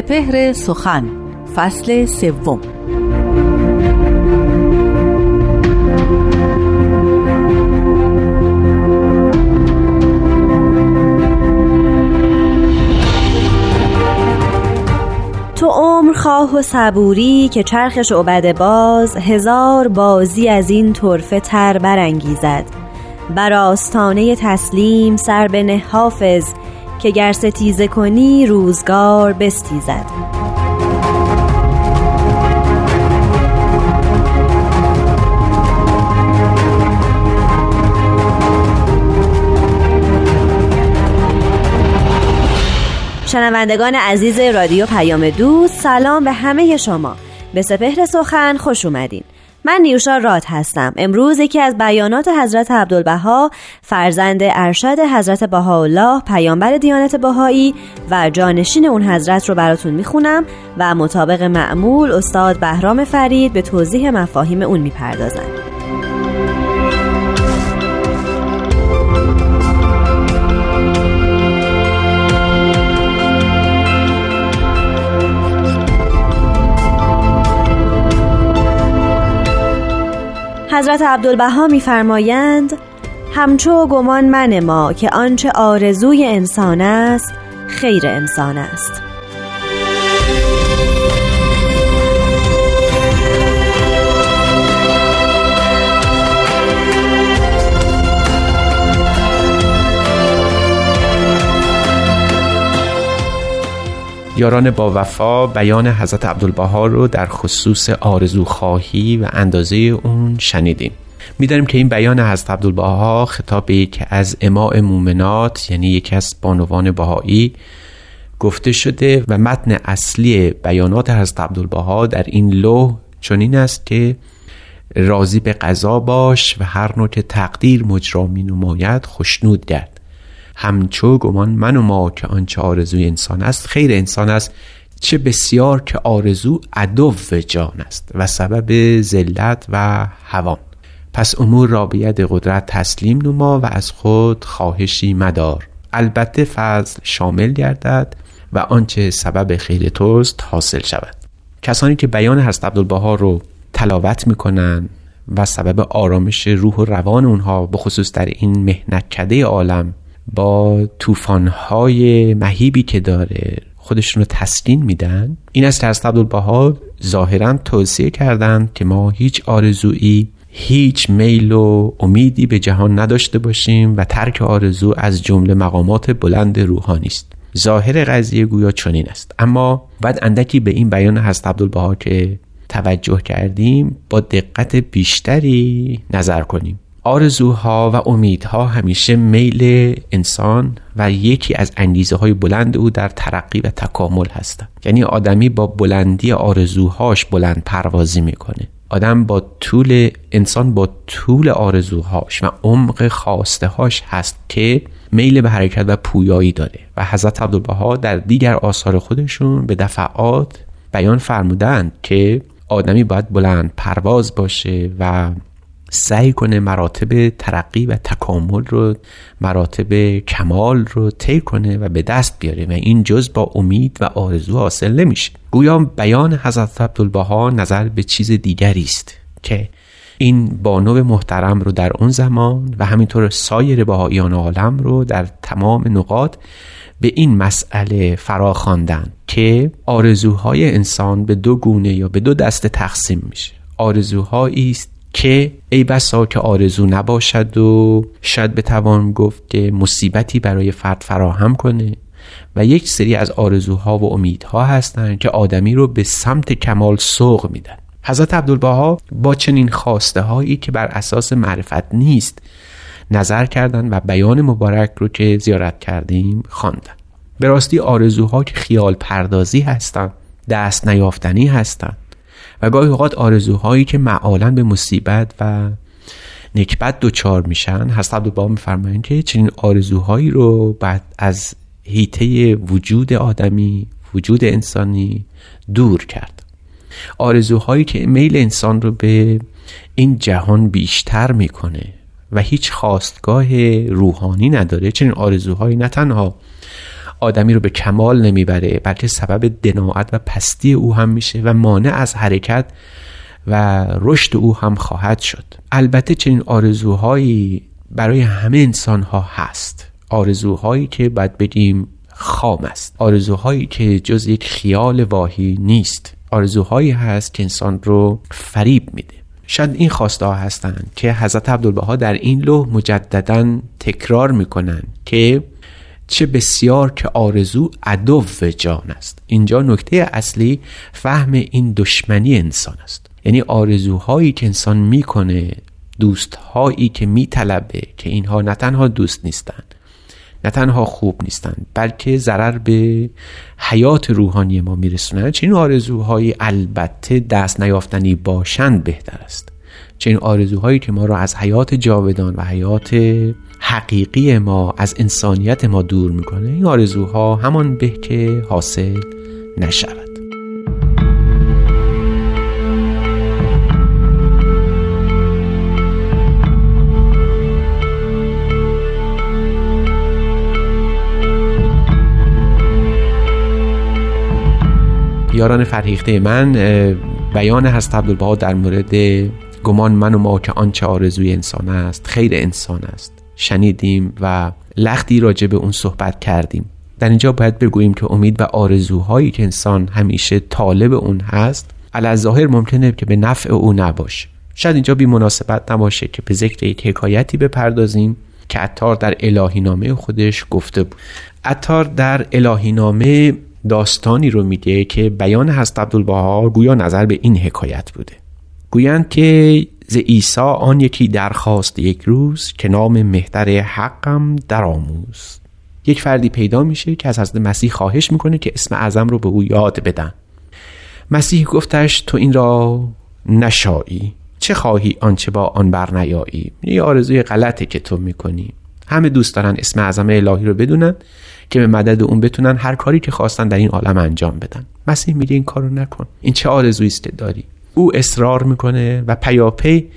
سپهر سخن فصل سوم. تو عمر خواه و صبوری که چرخ شعبد باز هزار بازی از این طرفه تر برانگیزد. بر آستانه تسلیم سر به حافظ که گر ستیزه کنی روزگار بستیزد. شنوندگان عزیز رادیو پیام دوست سلام به همه شما. به سپهر سخن خوش اومدین. من نیوشا راد هستم. امروز یکی از بیانات حضرت عبدالبها فرزند ارشد حضرت بهاءالله پیامبر دیانت بهایی و جانشین اون حضرت رو براتون می‌خونم و مطابق معمول استاد بهرام فرید به توضیح مفاهیم اون می‌پردازند حضرت عبدالبها میفرمایند همچو گمان من ما که آنچه آرزوی انسان است خیر انسان است. یاران با وفا بیان حضرت عبدالبها رو در خصوص آرزوخواهی و اندازه اون شنیدیم. می‌دانیم که این بیان حضرت عبدالبها خطاب که از اماع مومنات یعنی یکی از بانوان بهایی گفته شده و متن اصلی بیانات حضرت عبدالبها در این لوح چنین است که راضی به قضا باش و هر نوع که تقدیر مجرا می نماید خشنود گرد. همچو گمان من و ما که آنچه آرزوی انسان است خیر انسان است چه بسیار که آرزو عدو جان است و سبب ذلت و هوان. پس امور را به قدرت تسلیم نما و از خود خواهشی مدار. البته فضل شامل گردد و آنچه سبب خیر توست حاصل شود. کسانی که بیان حضرت عبدالبها رو تلاوت می‌کنن و سبب آرامش روح و روان اونها بخصوص در این مهنت کده عالم با طوفان‌های مهیبی که داره خودشون رو تسکین میدن. این از حضرت عبدالبها ظاهرا توصیه کردند که ما هیچ آرزویی هیچ میل و امیدی به جهان نداشته باشیم و ترک آرزو از جمله مقامات بلند روحانی است. ظاهر قضیه گویا چنین است. اما بعد اندکی به این بیان حضرت عبدالبها که توجه کردیم با دقت بیشتری نظر کنیم. آرزوها و امیدها همیشه میل انسان و یکی از انگیزه های بلند او در ترقی و تکامل هستند. یعنی آدمی با بلندی آرزوهاش بلند پروازی می‌کنه. آدم با طول انسان با طول آرزوهاش و عمق خواسته هاش هست که میل به حرکت و پویایی داره. و حضرت عبدالبها در دیگر آثار خودشون به دفعات بیان فرمودند که آدمی باید بلند پرواز باشه و سعی کنه مراتب ترقی و تکامل رو مراتب کمال رو طی کنه و به دست بیاره و این جز با امید و آرزو حاصل نمیشه. گویا بیان حضرت عبدالبها نظر به چیز دیگری است که این بانو محترم رو در اون زمان و همینطور سایر بهاییان عالم رو در تمام نقاط به این مسئله فرا خواندن که آرزوهای انسان به دو گونه یا به دو دسته تقسیم میشه. آرزوهایی است که ای بسا که آرزو نباشد و شاید بتوان گفت که مصیبتی برای فرد فراهم کنه و یک سری از آرزوها و امیدها هستند که آدمی رو به سمت کمال سوق میدن. حضرت عبدالبها با چنین خواسته هایی که بر اساس معرفت نیست نظر کردند و بیان مبارک رو که زیارت کردیم خواندن به راستی آرزوها که خیال پردازی هستند دست نیافتنی هستند. و گاهی اوقات آرزوهایی که معالا به مصیبت و نکبت دوچار میشن حضرت عبدالبها میفرمایند که چنین آرزوهایی رو بعد از هیته وجود آدمی وجود انسانی دور کرد. آرزوهایی که میل انسان رو به این جهان بیشتر می‌کنه و هیچ خواستگاه روحانی نداره چنین آرزوهایی نه تنها آدمی رو به کمال نمی‌بره بلکه سبب دناعت و پستی او هم میشه و مانع از حرکت و رشد او هم خواهد شد. البته چنین آرزوهایی برای همه انسان ها هست. آرزوهایی که باید بگیم خام است. آرزوهایی که جز یک خیال واهی نیست. آرزوهایی هست که انسان رو فریب میده. شاید این خواسته ها هستند که حضرت عبدالبها در این لوح مجددا تکرار می‌کنن که چه بسیار که آرزو عدو جان است. اینجا نکته اصلی فهم این دشمنی انسان است. یعنی آرزوهایی که انسان می‌کنه دوستهایی که میطلبه که اینها نه تنها دوست نیستند نه تنها خوب نیستند بلکه ضرر به حیات روحانی ما میرسونند چنین آرزوهایی البته دست نیافتنی باشند بهتر است. چنین آرزوهایی که ما را از حیات جاودان و حیات حقیقی ما از انسانیت ما دور می‌کنه. این آرزوها همان به که حاصل نشود. یاران فرهیخته من بیان هست عبدالبها در مورد گمان من و ما که آنچه آرزوی انسان است خیر انسان است. شنیدیم و لختی راجع به اون صحبت کردیم. در اینجا باید بگوییم که امید و آرزوهایی که انسان همیشه طالب اون هست علی ظاهر ممکنه که به نفع او نباشه. شاید اینجا بی مناسبت نباشه که به ذکر یک حکایتی بپردازیم که عطار در الهی نامه خودش گفته بود. عطار در الهی نامه داستانی رو میگه که بیان هست عبدالبها گویا نظر به این حکایت بوده. گویند که ز عیسی آن یکی درخواست یک روز که نام مهتر حقم درآموز. یک فردی پیدا میشه که از حضرت مسیح خواهش می‌کنه که اسم اعظم رو به او یاد بدن. مسیح گفتش تو این را نشایی. چه خواهی آنچه با آن برنیایی؟ یه آرزوی غلطه که تو می‌کنی. همه دوست دارن اسم اعظم الهی رو بدونن که به مدد اون بتونن هر کاری که خواستن در این عالم انجام بدن. مسیح میگه این کارو نکن. این چه آرزویی است داری؟ او اصرار می‌کنه و پیاپی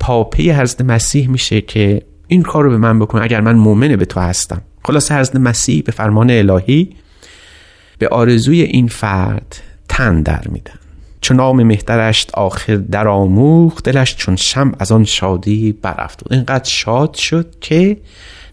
پاپی حضرت مسیح میشه که این کار رو به من بکن اگر من مؤمن به تو هستم. خلاصه حضرت مسیح به فرمان الهی به آرزوی این فرد تن در میدن. چون نام مهترش آخر در آموخ دلش چون شم از آن شادی برافت. اینقدر شاد شد که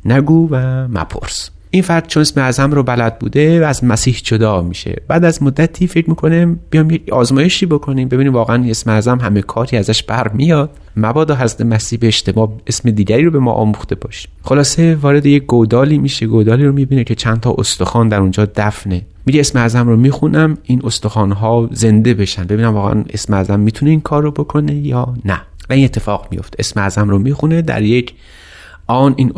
نگو و مپرس. این فرد چون اسم اعظم رو بلد بوده و از مسیح جدا میشه. بعد از مدتی فکر می‌کنه بیام یک آزمایشی بکنیم ببینیم واقعا اسم اعظم همه کاری ازش برمیاد مبادا حضرت مسیح به اشتباه اسم دیگری رو به ما آموخته باشه خلاصه وارد یک گودالی میشه. گودالی رو می‌بینه که چند تا استخوان در اونجا دفنه. میگه اسم اعظم رو می‌خونم این استخوان ها زنده بشن. ببینم واقعا اسم اعظم می‌تونه این کار رو بکنه یا نه. و این اتفاق میفته اسم اعظم رو می‌خونه در یک آن این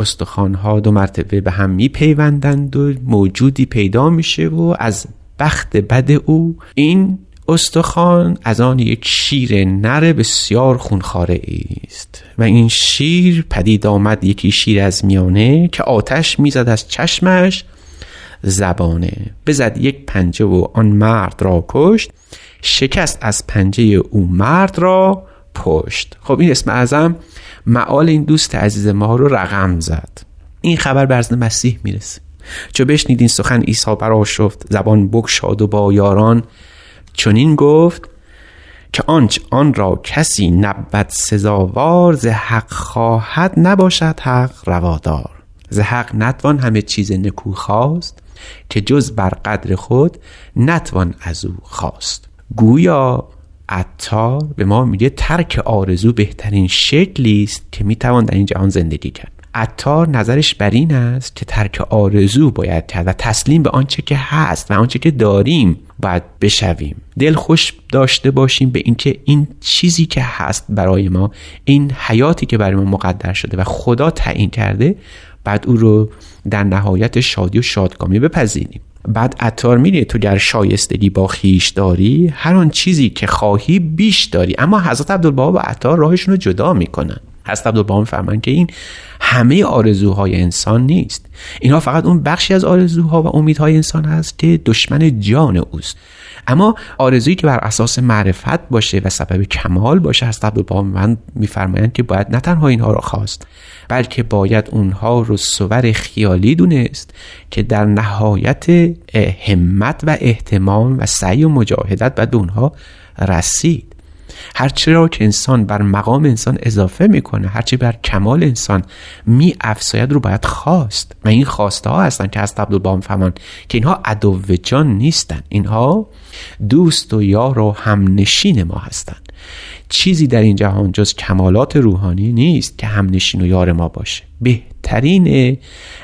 ها دو مرتبه به هم میپیوندند و موجودی پیدا میشه و از بخت بد او این استخوان از آن یک شیر نر بسیار خونخواره است و این شیر پدید آمد یکی شیر از میانه که آتش می‌زد از چشمش زبانه. بزد یک پنجه و آن مرد را کشت شکست از پنجه او مرد را پشت. خب این اسم اعظم معال این دوست عزیز ما رو رقم زد. این خبر به مسیح می‌رسه. چو بشنیدین سخن عیسی برا شفت زبان بگشاد و با یاران چنین گفت که آنچ آن را کسی نبد سزاوار ز حق خواهد نباشد حق روادار. ز حق نتوان همه چیز نکو خواست که جز بر قدر خود نتوان از او خواست. گویا عطار به ما میگه ترک آرزو بهترین شکلی است که می‌توان در این جهان زندگی کرد. عطار نظرش بر این است که ترک آرزو باید کرد و تسلیم به آنچه که هست و آنچه که داریم باید بشویم. دل خوش داشته باشیم به اینکه این چیزی که هست برای ما این حیاتی که برای ما مقدر شده و خدا تعیین کرده بعد او رو در نهایت شادی و شادکامی بپذیریم. بعد عطار میره تو گر شایستگی با خیش داری هر آن چیزی که خواهی بیش داری. اما حضرت عبدالبها و عطار راهشون رو جدا می‌کنن. هست عبدالبها میفرمایند که این همه آرزوهای انسان نیست. اینها فقط اون بخشی از آرزوها و امیدهای انسان هست که دشمن جان اوست. اما آرزویی که بر اساس معرفت باشه و سبب کمال باشه هست عبدالبها من میفرمایند که باید نه تنها اینها را خواست بلکه باید اونها رو سور خیالی دونست که در نهایت همت و احتمام و سعی و مجاهدت به اونها رسید. هرچی را که انسان بر مقام انسان اضافه می‌کنه هرچی بر کمال انسان می افزاید رو باید خواست. و این خواسته ها هستن که از عبدالبام فهمان که اینها عدو جان نیستن. اینها دوست و یار و همنشین ما هستند چیزی در این جهان جز کمالات روحانی نیست که همنشین و یار ما باشه. بهترین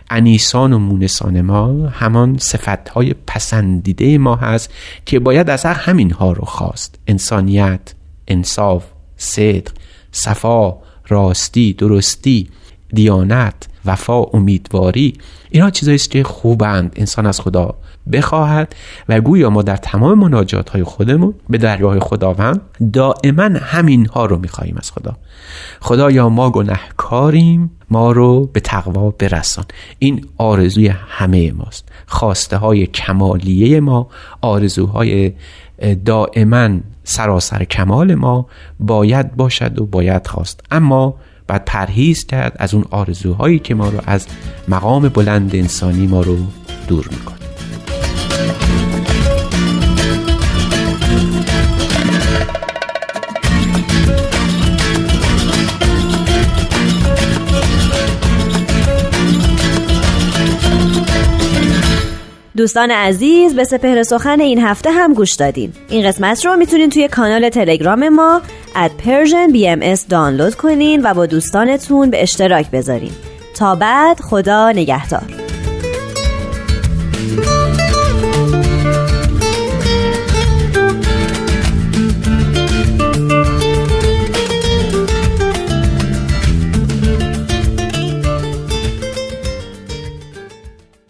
انیسان و مونسان ما همان صفتهای پسندیده ما هست که باید از همین ها رو خواست. انسانیت انصاف صدق صفا راستی درستی دیانت وفا امیدواری اینها چیزایی است که خوبند انسان از خدا بخواهد و گویا ما در تمام مناجات های خودمون به درگاه خداوند دائما همین ها رو می‌خواهیم از خدا. خدا یا ما گنهکاریم ما رو به تقوا برسان. این آرزوی همه ماست. خواسته های کمالیه ما آرزوهای دائما سراسر کمال ما باید باشد و باید خواست. اما باید پرهیز کرد از اون آرزوهایی که ما رو از مقام بلند انسانی ما رو دور می‌کنه دوستان عزیز به سپهر سخن این هفته هم گوش دادین. این قسمت رو می‌تونین توی کانال تلگرام ما at Persian BMS دانلود کنین و با دوستانتون به اشتراک بذارین. تا بعد خدا نگهدار.